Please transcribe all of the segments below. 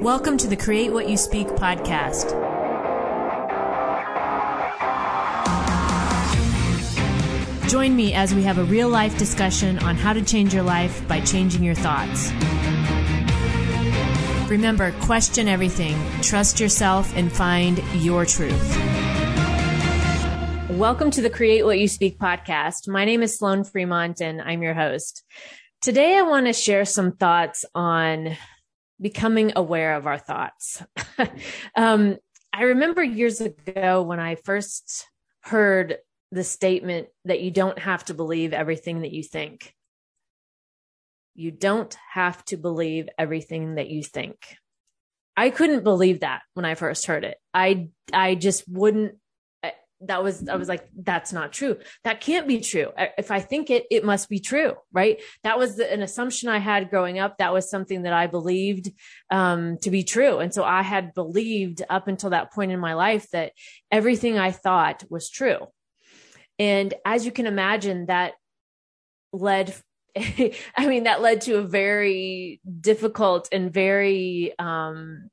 Welcome to the Create What You Speak podcast. Join me as we have a real life discussion on how to change your life by changing your thoughts. Remember, question everything, trust yourself, and find your truth. Welcome to the Create What You Speak podcast. My name is Sloan Fremont, and I'm your host. Today, I want to share some thoughts on becoming aware of our thoughts. um, I remember years ago when I first heard the statement that you don't have to believe everything that you think. You don't have to believe everything that you think. I couldn't believe that when I first heard it. I I just wouldn't that was i was like that's not true. That can't be true. If i think it it must be true right? That was the, an assumption i had growing up. That was something that i believed um, to be true. And so i had believed up until that point in my life that everything i thought was true. And as you can imagine that led i mean that led to a very difficult and very um,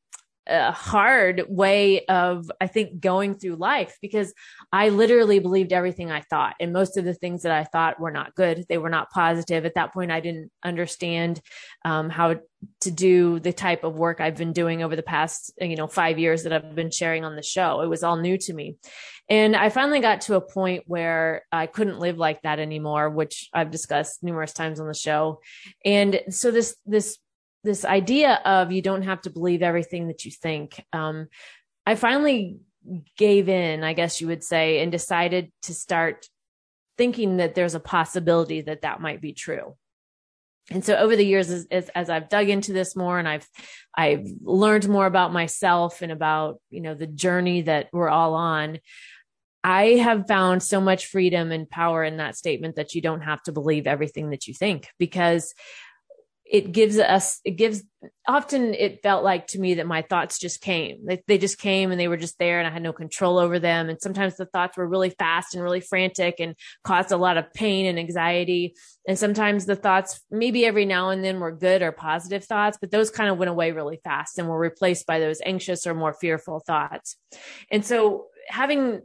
a hard way of i think going through life because i literally believed everything i thought. And most of the things that i thought were not good they were not positive. At that point i didn't understand um, how to do the type of work i've been doing over the past you know five years that i've been sharing on the show. It was all new to me. And i finally got to a point where i couldn't live like that anymore which i've discussed numerous times on the show. And so this this this idea of you don't have to believe everything that you think. Um, I finally gave in, I guess you would say, and decided to start thinking that there's a possibility that that might be true. And so over the years, as, as, as, I've dug into this more and I've, I've learned more about myself and about, you know, the journey that we're all on, I have found so much freedom and power in that statement that you don't have to believe everything that you think because it gives us it gives often it felt like to me that my thoughts just came. They, they just came and they were just there and i had no control over them. And sometimes the thoughts were really fast and really frantic and caused a lot of pain and anxiety. And sometimes the thoughts maybe every now and then were good or positive thoughts but those kind of went away really fast and were replaced by those anxious or more fearful thoughts. And so having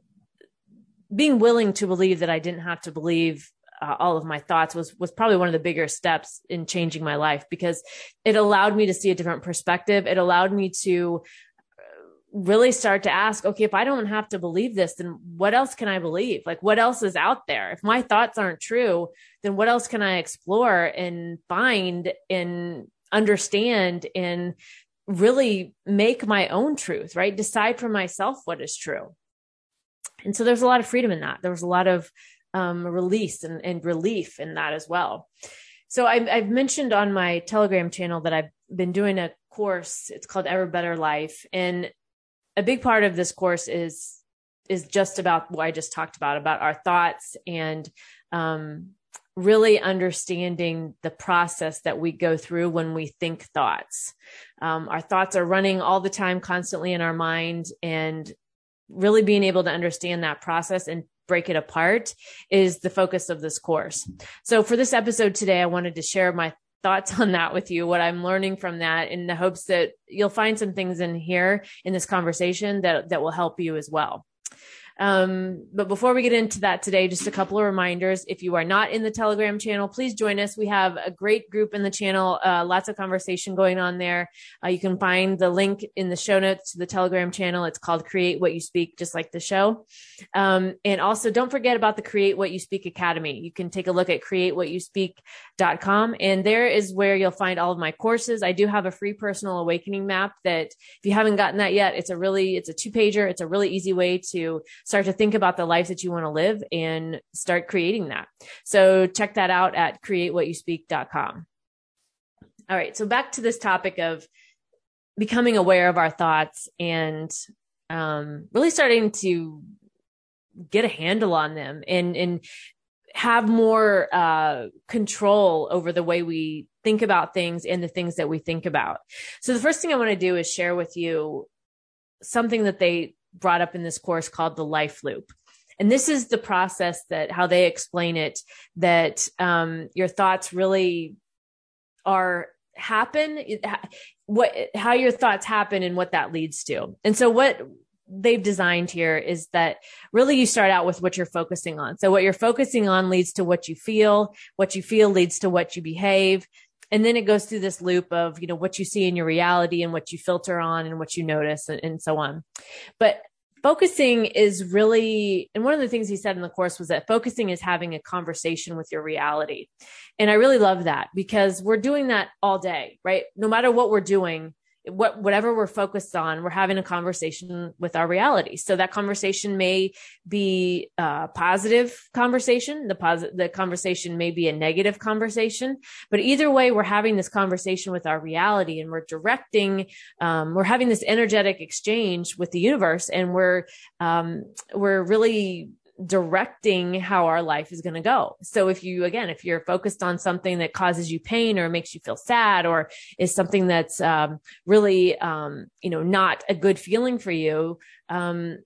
being willing to believe that i didn't have to believe uh, all of my thoughts was was probably one of the bigger steps in changing my life because it allowed me to see a different perspective. It allowed me to uh, really start to ask okay if i don't have to believe this then what else can i believe? Like what else is out there? If my thoughts aren't true then what else can i explore and find and understand and really make my own truth right? Decide for myself what is true. And so there's a lot of freedom in that. There was a lot of um, release and, and relief in that as well. So I've, I've mentioned on my Telegram channel that I've been doing a course. It's called Ever Better Life, and a big part of this course is is just about what I just talked about about our thoughts and um, really understanding the process that we go through when we think thoughts. Um, our thoughts are running all the time, constantly in our mind, and really being able to understand that process and break it apart is the focus of this course. So for this episode today, I wanted to share my thoughts on that with you, what I'm learning from that in the hopes that you'll find some things in here in this conversation that, that will help you as well. Um, but before we get into that today, just a couple of reminders. If you are not in the Telegram channel, please join us. We have a great group in the channel, uh, lots of conversation going on there. Uh, you can find the link in the show notes to the Telegram channel. It's called Create What You Speak, just like the show. Um, and also don't forget about the Create What You Speak Academy. You can take a look at createwhatyouspeak.com and there is where you'll find all of my courses. I do have a free personal awakening map that if you haven't gotten that yet, it's a really, it's a two pager. It's a really easy way to start to think about the life that you want to live and start creating that. So check that out at createwhatyouspeak.com. All right. So back to this topic of becoming aware of our thoughts and um, really starting to get a handle on them and, and have more uh, control over the way we think about things and the things that we think about. So the first thing I want to do is share with you something that they brought up in this course called the life loop. And this is the process that how they explain it that um, your thoughts really are happen what how your thoughts happen and what that leads to. And so what they've designed here is that really you start out with what you're focusing on. So what you're focusing on leads to what you feel, what you feel leads to what you behave. And then it goes through this loop of, you know, what you see in your reality and what you filter on and what you notice and, and so on. But focusing is really, and one of the things he said in the course was that focusing is having a conversation with your reality. And I really love that because we're doing that all day, right? No matter what we're doing, what whatever we're focused on we're having a conversation with our reality. So that conversation may be a positive conversation. The positive the conversation may be a negative conversation. But either way we're having this conversation with our reality and we're directing um, we're having this energetic exchange with the universe and we're um, we're really directing how our life is going to go. So if you, again, if you're focused on something that causes you pain or makes you feel sad or is something that's um, really, um, you know, not a good feeling for you, um,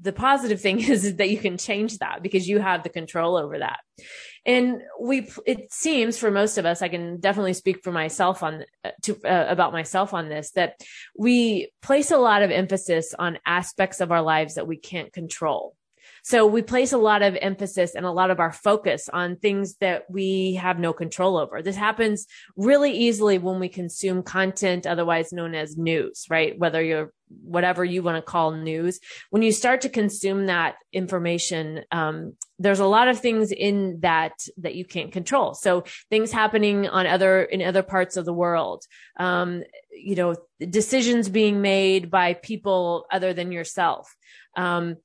the positive thing is, is that you can change that because you have the control over that. And we, it seems for most of us, I can definitely speak for myself on uh, to uh, about myself on this that we place a lot of emphasis on aspects of our lives that we can't control. So we place a lot of emphasis and a lot of our focus on things that we have no control over. This happens really easily when we consume content, otherwise known as news, right? Whether you're whatever you want to call news when you start to consume that information um, there's a lot of things in that that you can't control so things happening on other in other parts of the world um, you know decisions being made by people other than yourself um,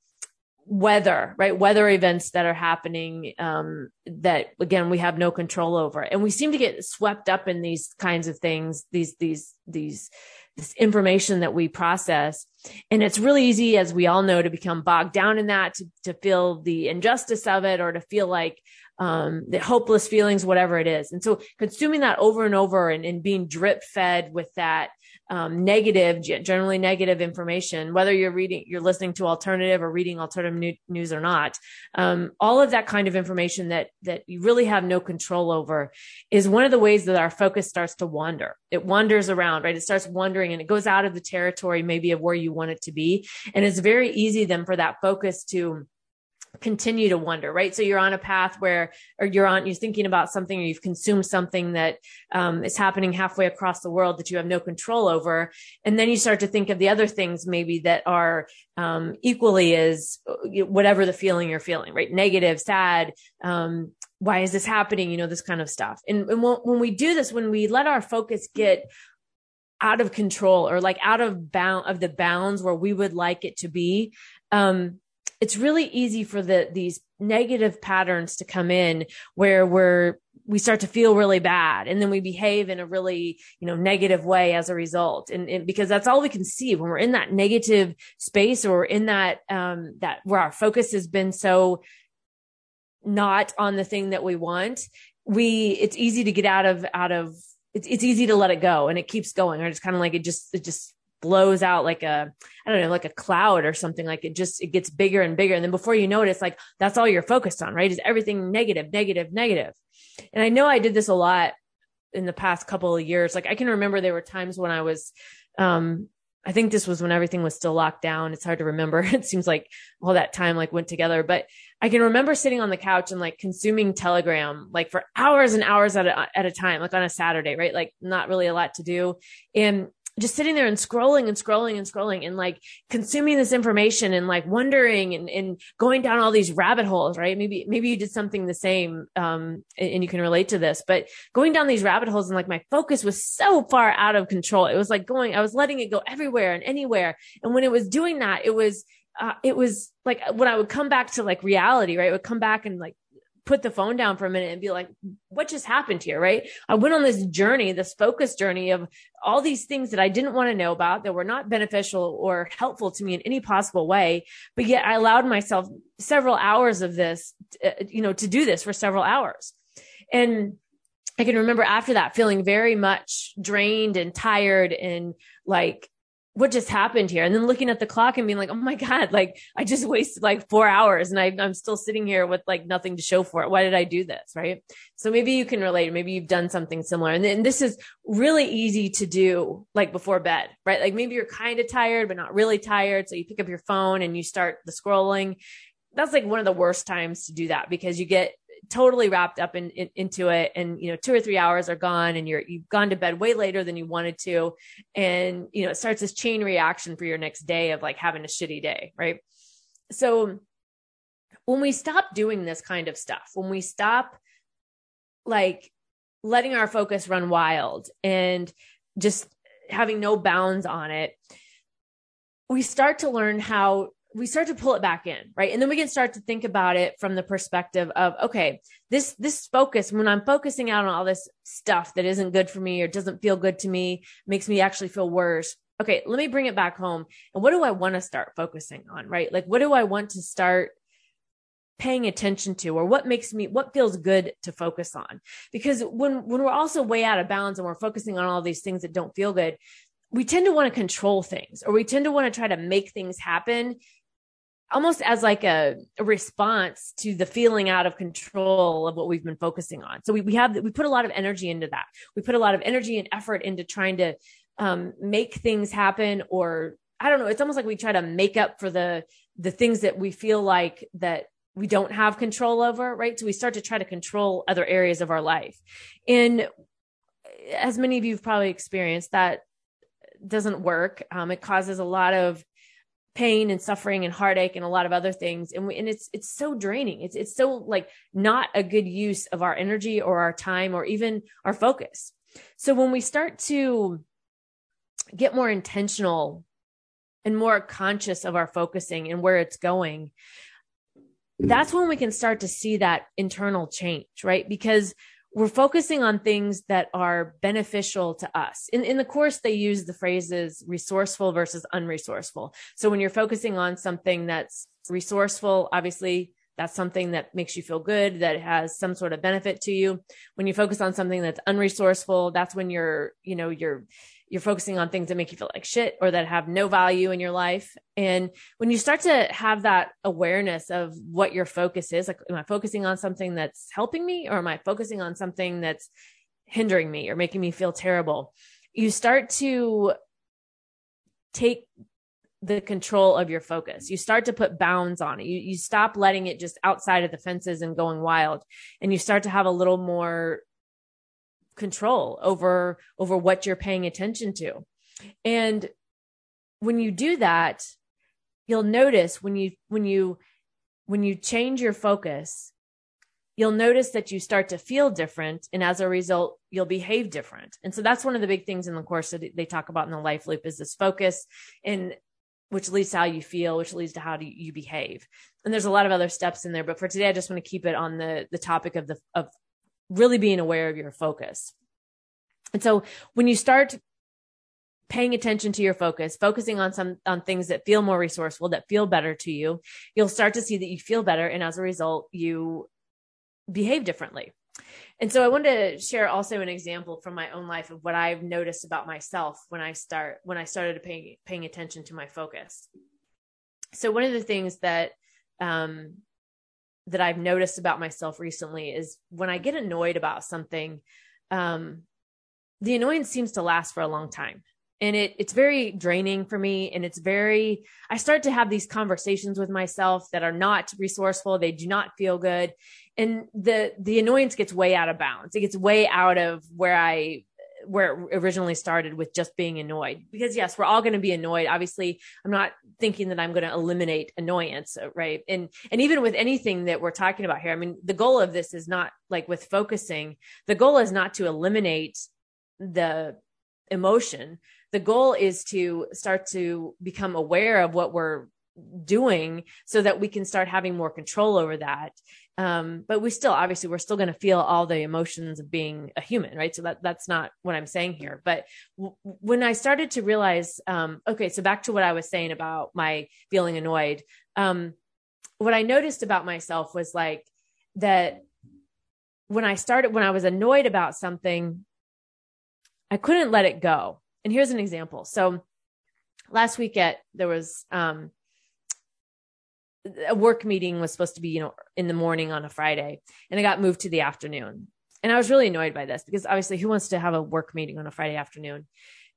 weather, right? Weather events that are happening um, that again we have no control over, and we seem to get swept up in these kinds of things, these these these this information that we process, and it's really easy, as we all know, to become bogged down in that, to to feel the injustice of it, or to feel like um, the hopeless feelings, whatever it is. And so consuming that over and over and, and being drip fed with that um, negative, generally negative information, whether you're reading, you're listening to alternative or reading alternative news or not, um, all of that kind of information that that you really have no control over is one of the ways that our focus starts to wander. It wanders around, right? It starts wandering and it goes out of the territory maybe of where you want it to be, and it's very easy then for that focus to continue to wonder, right? So you're on a path where, or you're on, you're thinking about something or you've consumed something that um, is happening halfway across the world that you have no control over. And then you start to think of the other things maybe that are um, equally as whatever the feeling you're feeling, right? Negative, sad, um, why is this happening? You know, this kind of stuff. And, and when we do this, when we let our focus get out of control or like out of bound of the bounds where we would like it to be, um, it's really easy for the these negative patterns to come in where we're we start to feel really bad and then we behave in a really you know negative way as a result. And, and, because that's all we can see when we're in that negative space or in that um that where our focus has been so not on the thing that we want we it's easy to get out of out of it's, it's easy to let it go and it keeps going. Or it's kind of like it just it just blows out like a i don't know like a cloud or something. Like it just it gets bigger and bigger. And then before you know it it's like that's all you're focused on right? Is everything negative negative negative. And i know i did this a lot in the past couple of years. Like i can remember there were times when i was um i think this was when everything was still locked down. It's hard to remember. It seems like all that time like went together but i can remember sitting on the couch and like consuming telegram like for hours and hours at a, at a time like on a saturday right? Like not really a lot to do. And just sitting there and scrolling and scrolling and scrolling and like consuming this information and like wondering and, and going down all these rabbit holes, right? Maybe, maybe you did something the same, um, and, and you can relate to this, but going down these rabbit holes and like my focus was so far out of control. It was like going, I was letting it go everywhere and anywhere. And when it was doing that, it was, uh, it was like when I would come back to like reality, right? Would come back and like put the phone down for a minute and be like, what just happened here? Right. I went on this journey, this focus journey of all these things that I didn't want to know about that were not beneficial or helpful to me in any possible way. But yet I allowed myself several hours of this, uh, you know, to do this for several hours. And I can remember after that feeling very much drained and tired and like what just happened here? And then looking at the clock and being like, oh my God, like I just wasted like four hours and I, I'm still sitting here with like nothing to show for it. Why did I do this? Right. So maybe you can relate. Maybe you've done something similar. And then this is really easy to do like before bed, right? Like maybe you're kind of tired, but not really tired. So you pick up your phone and you start the scrolling. That's like one of the worst times to do that because you get totally wrapped up in, in, into it. And you know two or three hours are gone and you're you've gone to bed way later than you wanted to. And you know it starts this chain reaction for your next day of like having a shitty day right? So when we stop doing this kind of stuff when we stop like letting our focus run wild and just having no bounds on it we start to learn how we start to pull it back in right? And then we can start to think about it from the perspective of okay this this focus when i'm focusing out on all this stuff that isn't good for me or doesn't feel good to me makes me actually feel worse. Okay let me bring it back home. And what do i want to start focusing on right? Like what do i want to start paying attention to or what makes me what feels good to focus on? Because when when we're also way out of bounds and we're focusing on all these things that don't feel good we tend to want to control things or we tend to want to try to make things happen almost as like a, a, response to the feeling out of control of what we've been focusing on. So we, we have, we put a lot of energy into that. We put a lot of energy and effort into trying to um, make things happen or I don't know. It's almost like we try to make up for the, the things that we feel like that we don't have control over, right? So we start to try to control other areas of our life. And as many of you have probably experienced that doesn't work. Um, it causes a lot of pain and suffering and heartache and a lot of other things. And we, and it's it's so draining. It's it's so like not a good use of our energy or our time or even our focus. So when we start to get more intentional and more conscious of our focusing and where it's going mm. that's when we can start to see that internal change right? Because we're focusing on things that are beneficial to us. In, in the course, they use the phrases resourceful versus unresourceful. So when you're focusing on something that's resourceful, obviously that's something that makes you feel good, that has some sort of benefit to you. When you focus on something that's unresourceful, that's when you're, you know, you're you're focusing on things that make you feel like shit or that have no value in your life. And when you start to have that awareness of what your focus is, like, am I focusing on something that's helping me or am I focusing on something that's hindering me or making me feel terrible? You start to take the control of your focus. You start to put bounds on it. You, you stop letting it just outside of the fences and going wild. And you start to have a little more control over over what you're paying attention to. And when you do that you'll notice when you when you when you change your focus you'll notice that you start to feel different and as a result you'll behave different. And so that's one of the big things in the course that they talk about in the life loop is this focus and which leads to how you feel which leads to how you behave. And there's a lot of other steps in there but for today i just want to keep it on the the topic of the of really being aware of your focus. And so when you start paying attention to your focus, focusing on some on things that feel more resourceful, that feel better to you, you'll start to see that you feel better and as a result you behave differently. And so I wanted to share also an example from my own life of what I've noticed about myself when I start when I started paying paying attention to my focus. So one of the things that um, that I've noticed about myself recently is when I get annoyed about something, um, the annoyance seems to last for a long time. And it it's very draining for me. And it's very I start to have these conversations with myself that are not resourceful. They do not feel good. And the the annoyance gets way out of bounds. It gets way out of where I where it originally started with just being annoyed. Because yes, we're all going to be annoyed. Obviously, I'm not thinking that I'm going to eliminate annoyance, right? And and even with anything that we're talking about here, I mean, the goal of this is not like with focusing. The goal is not to eliminate the emotion. The goal is to start to become aware of what we're doing so that we can start having more control over that. Um, but we still obviously we're still going to feel all the emotions of being a human right? So that that's not what i'm saying here. But w- when i started to realize um, okay so back to what i was saying about my feeling annoyed um, what i noticed about myself was like that when i started when i was annoyed about something i couldn't let it go. And here's an example. So last week at there was um a work meeting was supposed to be, you know, in the morning on a Friday and it got moved to the afternoon. And I was really annoyed by this because obviously who wants to have a work meeting on a Friday afternoon?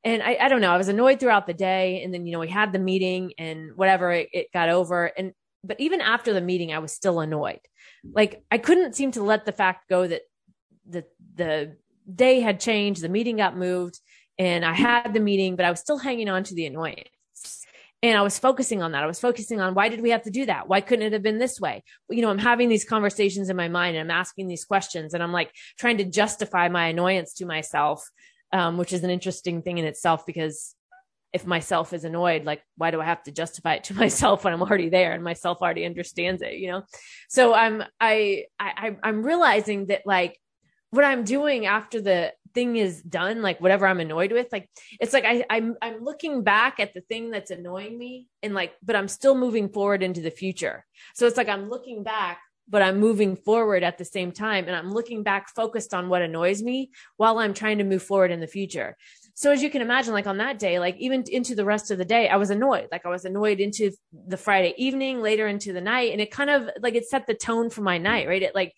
And I, I don't know, I was annoyed throughout the day. And then, you know, we had the meeting and whatever, it, it got over. And, but even after the meeting, I was still annoyed. Like I couldn't seem to let the fact go that the, the day had changed, the meeting got moved and I had the meeting, but I was still hanging on to the annoyance. And I was focusing on that. I was focusing on why did we have to do that? Why couldn't it have been this way? You know, I'm having these conversations in my mind and I'm asking these questions and I'm like trying to justify my annoyance to myself, um, which is an interesting thing in itself because if myself is annoyed, like why do I have to justify it to myself when I'm already there and myself already understands it, you know? So I'm, I, I, I'm realizing that like what I'm doing after the thing is done, like whatever I'm annoyed with, like it's like I, I'm I'm looking back at the thing that's annoying me and like, but I'm still moving forward into the future. So it's like I'm looking back, but I'm moving forward at the same time. And I'm looking back focused on what annoys me while I'm trying to move forward in the future. So as you can imagine, like on that day, like even into the rest of the day, I was annoyed. Like I was annoyed into the Friday evening, later into the night. And it kind of like it set the tone for my night, right? It like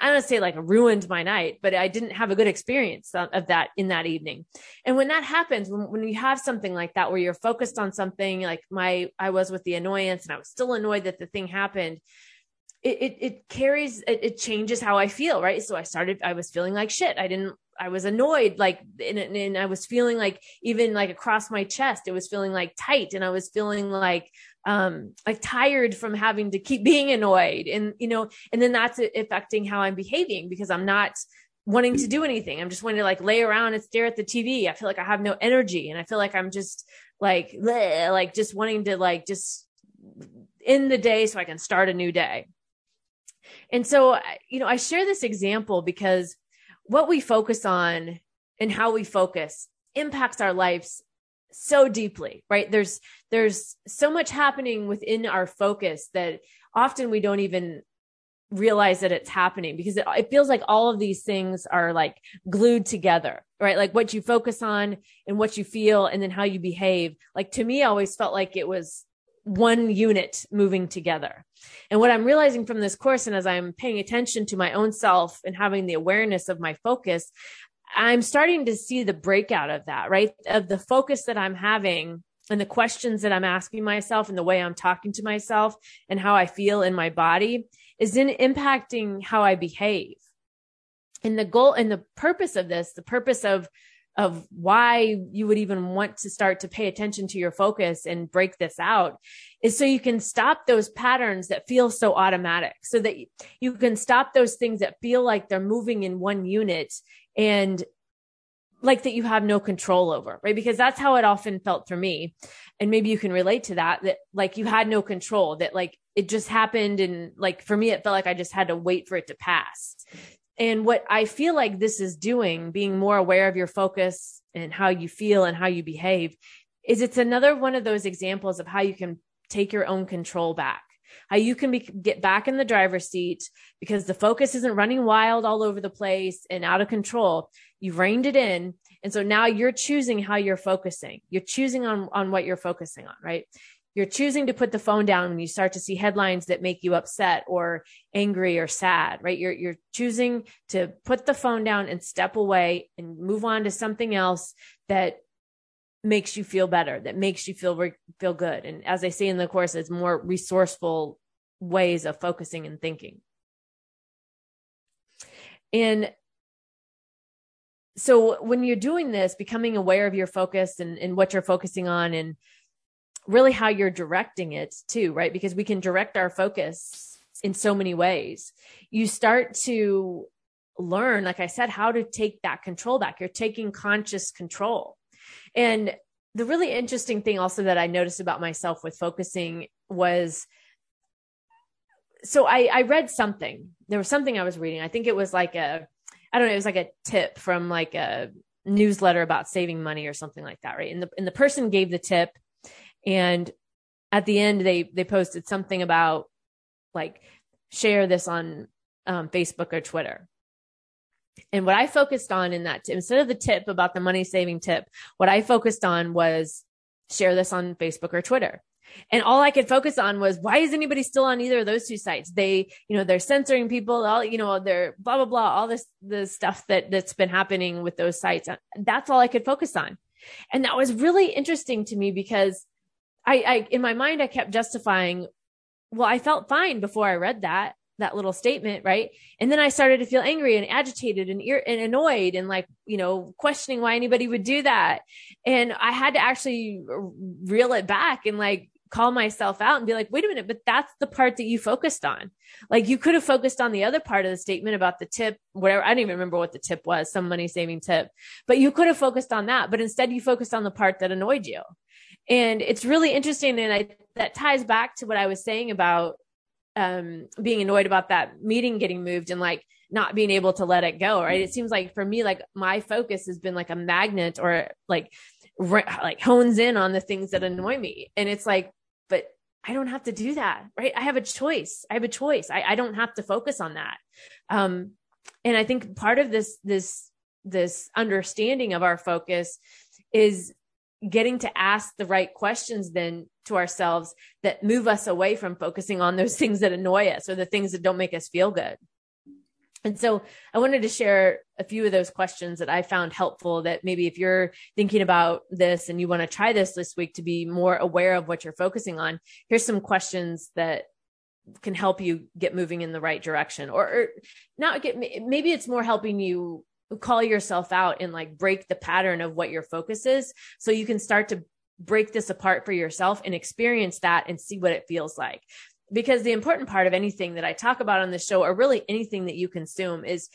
I don't say like ruined my night, but I didn't have a good experience of that in that evening. And when that happens, when, when you have something like that, where you're focused on something like my, I was with the annoyance and I was still annoyed that the thing happened. It, it, it carries, it, it changes how I feel. Right. So I started, I was feeling like shit. I didn't, I was annoyed, like, and, and I was feeling like even like across my chest, it was feeling like tight and I was feeling like, um like tired from having to keep being annoyed and you know and then that's affecting how i'm behaving because i'm not wanting to do anything. I'm just wanting to like lay around and stare at the tv i feel like i have no energy and i feel like i'm just like bleh, like just wanting to like just end the day so i can start a new day. And so you know i share this example because what we focus on and how we focus impacts our lives so deeply right? There's there's so much happening within our focus that often we don't even realize that it's happening because it, it, feels like all of these things are like glued together right? Like what you focus on and what you feel and then how you behave. Like to me I always felt like it was one unit moving together and what i'm realizing from this course and as i'm paying attention to my own self and having the awareness of my focus I'm starting to see the breakout of that, right? Of the focus that I'm having and the questions that I'm asking myself and the way I'm talking to myself and how I feel in my body is in impacting how I behave. And the goal and the purpose of this, the purpose of of why you would even want to start to pay attention to your focus and break this out is so you can stop those patterns that feel so automatic so that you can stop those things that feel like they're moving in one unit and like that you have no control over, right? Because that's how it often felt for me. And maybe you can relate to that, that like you had no control, that like it just happened. And like for me, it felt like I just had to wait for it to pass. And what I feel like this is doing, being more aware of your focus and how you feel and how you behave, is it's another one of those examples of how you can take your own control back how you can be, get back in the driver's seat because the focus isn't running wild all over the place and out of control. You've reined it in. And so now you're choosing how you're focusing. You're choosing on, on what you're focusing on, right? You're choosing to put the phone down when you start to see headlines that make you upset or angry or sad, right? You're, you're choosing to put the phone down and step away and move on to something else that makes you feel better, that makes you feel feel good. And as I say in the course, it's more resourceful ways of focusing and thinking. And so when you're doing this, becoming aware of your focus and, and what you're focusing on and really how you're directing it too, right? Because we can direct our focus in so many ways. You start to learn, like I said, how to take that control back. You're taking conscious control and the really interesting thing also that I noticed about myself with focusing was so I, I read something. There was something I was reading. I think it was like a, I don't know, it was like a tip from like a newsletter about saving money or something like that, right? And the and the person gave the tip, and at the end they they posted something about like share this on um, Facebook or Twitter, and what I focused on in that, instead of the tip about the money saving tip, what I focused on was share this on Facebook or Twitter. And all I could focus on was why is anybody still on either of those two sites? They, you know, they're censoring people, all, you know, they're blah, blah, blah, all this, the stuff that, that's been happening with those sites. That's all I could focus on. And that was really interesting to me because I, I, in my mind, I kept justifying, well, I felt fine before I read that that little statement, right? And then I started to feel angry and agitated and, ir- and annoyed and like, you know, questioning why anybody would do that. And I had to actually reel it back and like call myself out and be like, wait a minute, but that's the part that you focused on. Like you could have focused on the other part of the statement about the tip, whatever. I don't even remember what the tip was, some money saving tip, but you could have focused on that. But instead you focused on the part that annoyed you. And it's really interesting. And I, that ties back to what I was saying about um, being annoyed about that meeting getting moved and like not being able to let it go. Right. It seems like for me, like my focus has been like a magnet or like, re- like hones in on the things that annoy me. And it's like, but I don't have to do that. Right. I have a choice. I have a choice. I, I don't have to focus on that. Um, and I think part of this, this, this understanding of our focus is getting to ask the right questions then to ourselves that move us away from focusing on those things that annoy us or the things that don't make us feel good. And so I wanted to share a few of those questions that I found helpful that maybe if you're thinking about this and you want to try this this week to be more aware of what you're focusing on, here's some questions that can help you get moving in the right direction or, or not get, maybe it's more helping you call yourself out and like break the pattern of what your focus is so you can start to break this apart for yourself and experience that and see what it feels like. Because the important part of anything that I talk about on this show or really anything that you consume is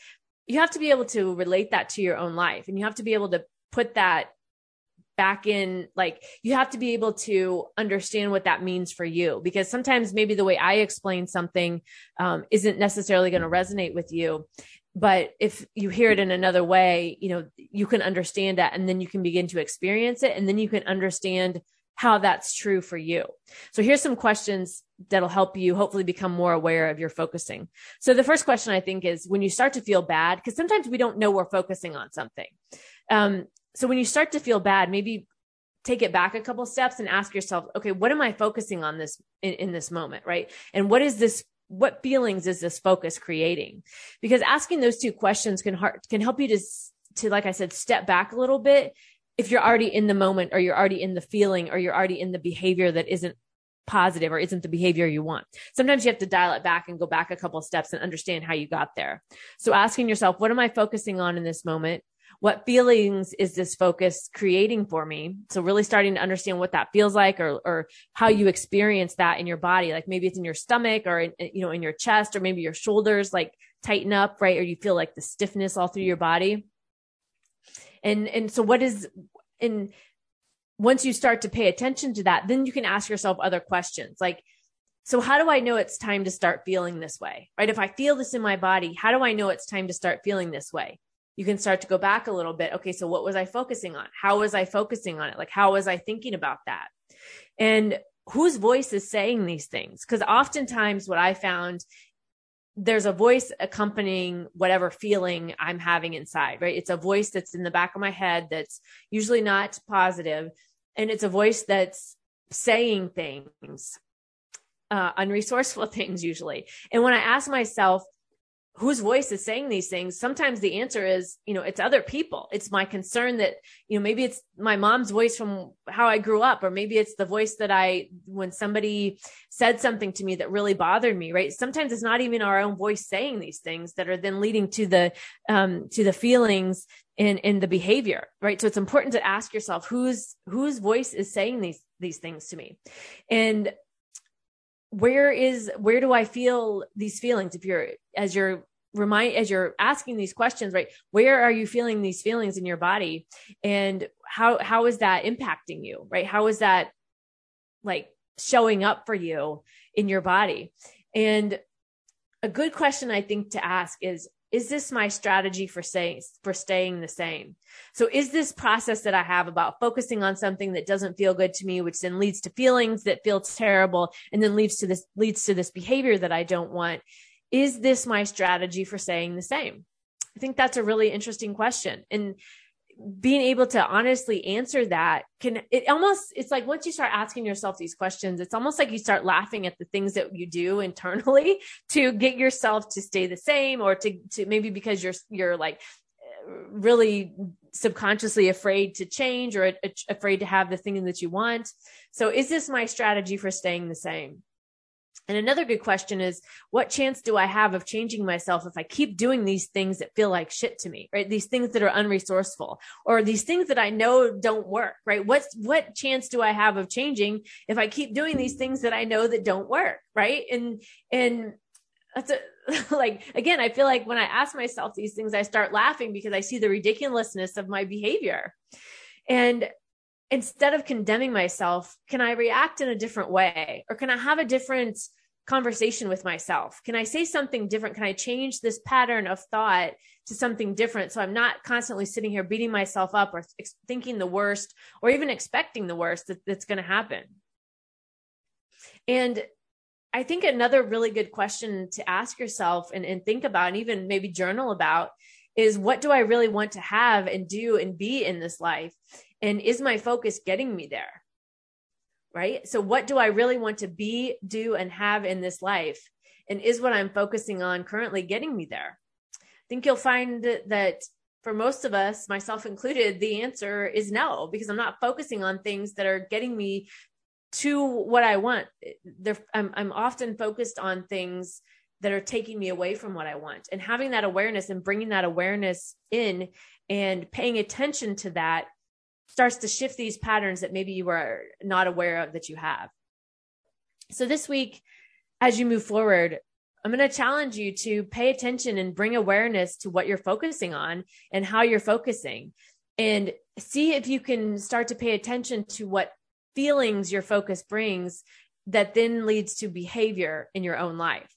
you have to be able to relate that to your own life and you have to be able to put that back in like you have to be able to understand what that means for you because sometimes maybe the way i explain something um, isn't necessarily going to resonate with you but if you hear it in another way you know you can understand that and then you can begin to experience it and then you can understand how that's true for you. So here's some questions that'll help you hopefully become more aware of your focusing. So the first question i think is when you start to feel bad because sometimes we don't know we're focusing on something. Um, so when you start to feel bad maybe take it back a couple steps and ask yourself okay what am i focusing on this in, in this moment right? And what is this what feelings is this focus creating? Because asking those two questions can heart, can help you to, to, like I said, step back a little bit if you're already in the moment or you're already in the feeling or you're already in the behavior that isn't positive or isn't the behavior you want. Sometimes you have to dial it back and go back a couple steps and understand how you got there. So asking yourself, what am I focusing on in this moment? What feelings is this focus creating for me? So really starting to understand what that feels like or, or how you experience that in your body. Like maybe it's in your stomach or, in, you know, in your chest or maybe your shoulders like tighten up, right? Or you feel like the stiffness all through your body. And, and so what is, and once you start to pay attention to that, then you can ask yourself other questions like, so how do I know it's time to start feeling this way? Right? If I feel this in my body, how do I know it's time to start feeling this way? You can start to go back a little bit. Okay, so what was I focusing on? How was I focusing on it? Like, how was I thinking about that? And whose voice is saying these things? Because oftentimes, what I found there's a voice accompanying whatever feeling I'm having inside, right? It's a voice that's in the back of my head that's usually not positive, and it's a voice that's saying things, uh, unresourceful things usually. And when I ask myself, whose voice is saying these things sometimes the answer is you know it's other people. It's my concern that you know maybe it's my mom's voice from how i grew up or maybe it's the voice that i when somebody said something to me that really bothered me right? Sometimes it's not even our own voice saying these things that are then leading to the um to the feelings in in the behavior right? So it's important to ask yourself whose whose voice is saying these these things to me? And where is where do i feel these feelings? If you're as you're remind as you're asking these questions right where are you feeling these feelings in your body? And how how is that impacting you right? How is that like showing up for you in your body? And a good question i think to ask is is this my strategy for saying for staying the same? So is this process that i have about focusing on something that doesn't feel good to me which then leads to feelings that feel terrible and then leads to this leads to this behavior that i don't want is this my strategy for saying the same? I think that's a really interesting question. And being able to honestly answer that can it almost it's like once you start asking yourself these questions it's almost like you start laughing at the things that you do internally to get yourself to stay the same or to to maybe because you're you're like uh, really subconsciously afraid to change or afraid to have the thing that you want. So is this my strategy for staying the same and another good question is what chance do I have of changing myself if I keep doing these things that feel like shit to me, right? These things that are unresourceful or these things that I know don't work, right? What's, what chance do I have of changing if I keep doing these things that I know that don't work, right? And, and that's a, like, again, I feel like when I ask myself these things, I start laughing because I see the ridiculousness of my behavior. And instead of condemning myself, can I react in a different way? Or can I have a different conversation with myself? Can I say something different? Can I change this pattern of thought to something different? So I'm not constantly sitting here beating myself up or thinking the worst or even expecting the worst that, that's going to happen. And I think another really good question to ask yourself and, and think about, and even maybe journal about, is what do I really want to have and do and be in this life? And is my focus getting me there? Right. So, what do I really want to be, do, and have in this life? And is what I'm focusing on currently getting me there? I think you'll find that for most of us, myself included, the answer is no, because I'm not focusing on things that are getting me to what I want. I'm, I'm often focused on things that are taking me away from what I want and having that awareness and bringing that awareness in and paying attention to that starts to shift these patterns that maybe you were not aware of that you have. So this week, as you move forward, I'm going to challenge you to pay attention and bring awareness to what you're focusing on and how you're focusing and see if you can start to pay attention to what feelings your focus brings that then leads to behavior in your own life.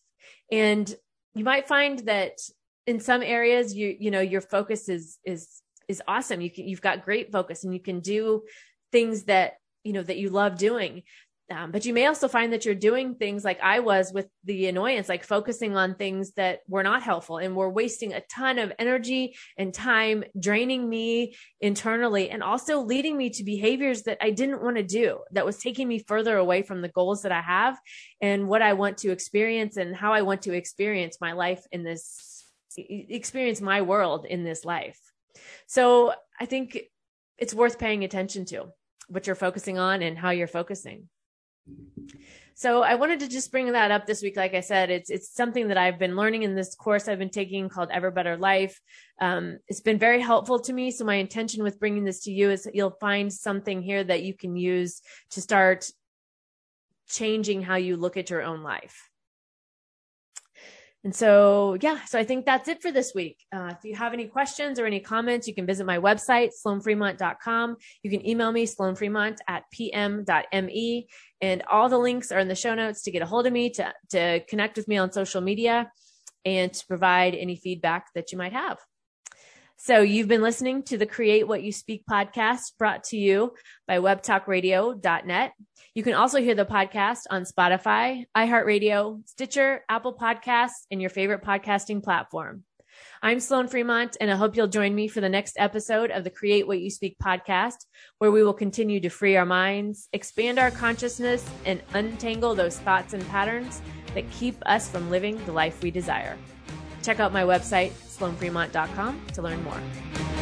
And you might find that in some areas you you know your focus is is is awesome. You can, you've got great focus and you can do things that, you know, that you love doing. Um, but you may also find that you're doing things like I was with the annoyance, like focusing on things that were not helpful and were wasting a ton of energy and time, draining me internally and also leading me to behaviors that I didn't want to do, that was taking me further away from the goals that I have and what I want to experience and how I want to experience my life in this, experience my world in this life. So I think it's worth paying attention to what you're focusing on and how you're focusing. So I wanted to just bring that up this week. Like I said, it's it's something that I've been learning in this course I've been taking called Ever Better Life. Um, it's been very helpful to me. So my intention with bringing this to you is that you'll find something here that you can use to start changing how you look at your own life. And so, yeah, so I think that's it for this week. Uh, if you have any questions or any comments, you can visit my website, sloanfremont.com. You can email me, sloanfremont at pm.me. And all the links are in the show notes to get a hold of me, to, to connect with me on social media, and to provide any feedback that you might have. So you've been listening to the Create What You Speak podcast brought to you by webtalkradio.net. You can also hear the podcast on Spotify, iHeartRadio, Stitcher, Apple Podcasts, and your favorite podcasting platform. I'm Sloan Fremont, and I hope you'll join me for the next episode of the Create What You Speak podcast, where we will continue to free our minds, expand our consciousness, and untangle those thoughts and patterns that keep us from living the life we desire. Check out my website, sloanfremont.com, to learn more.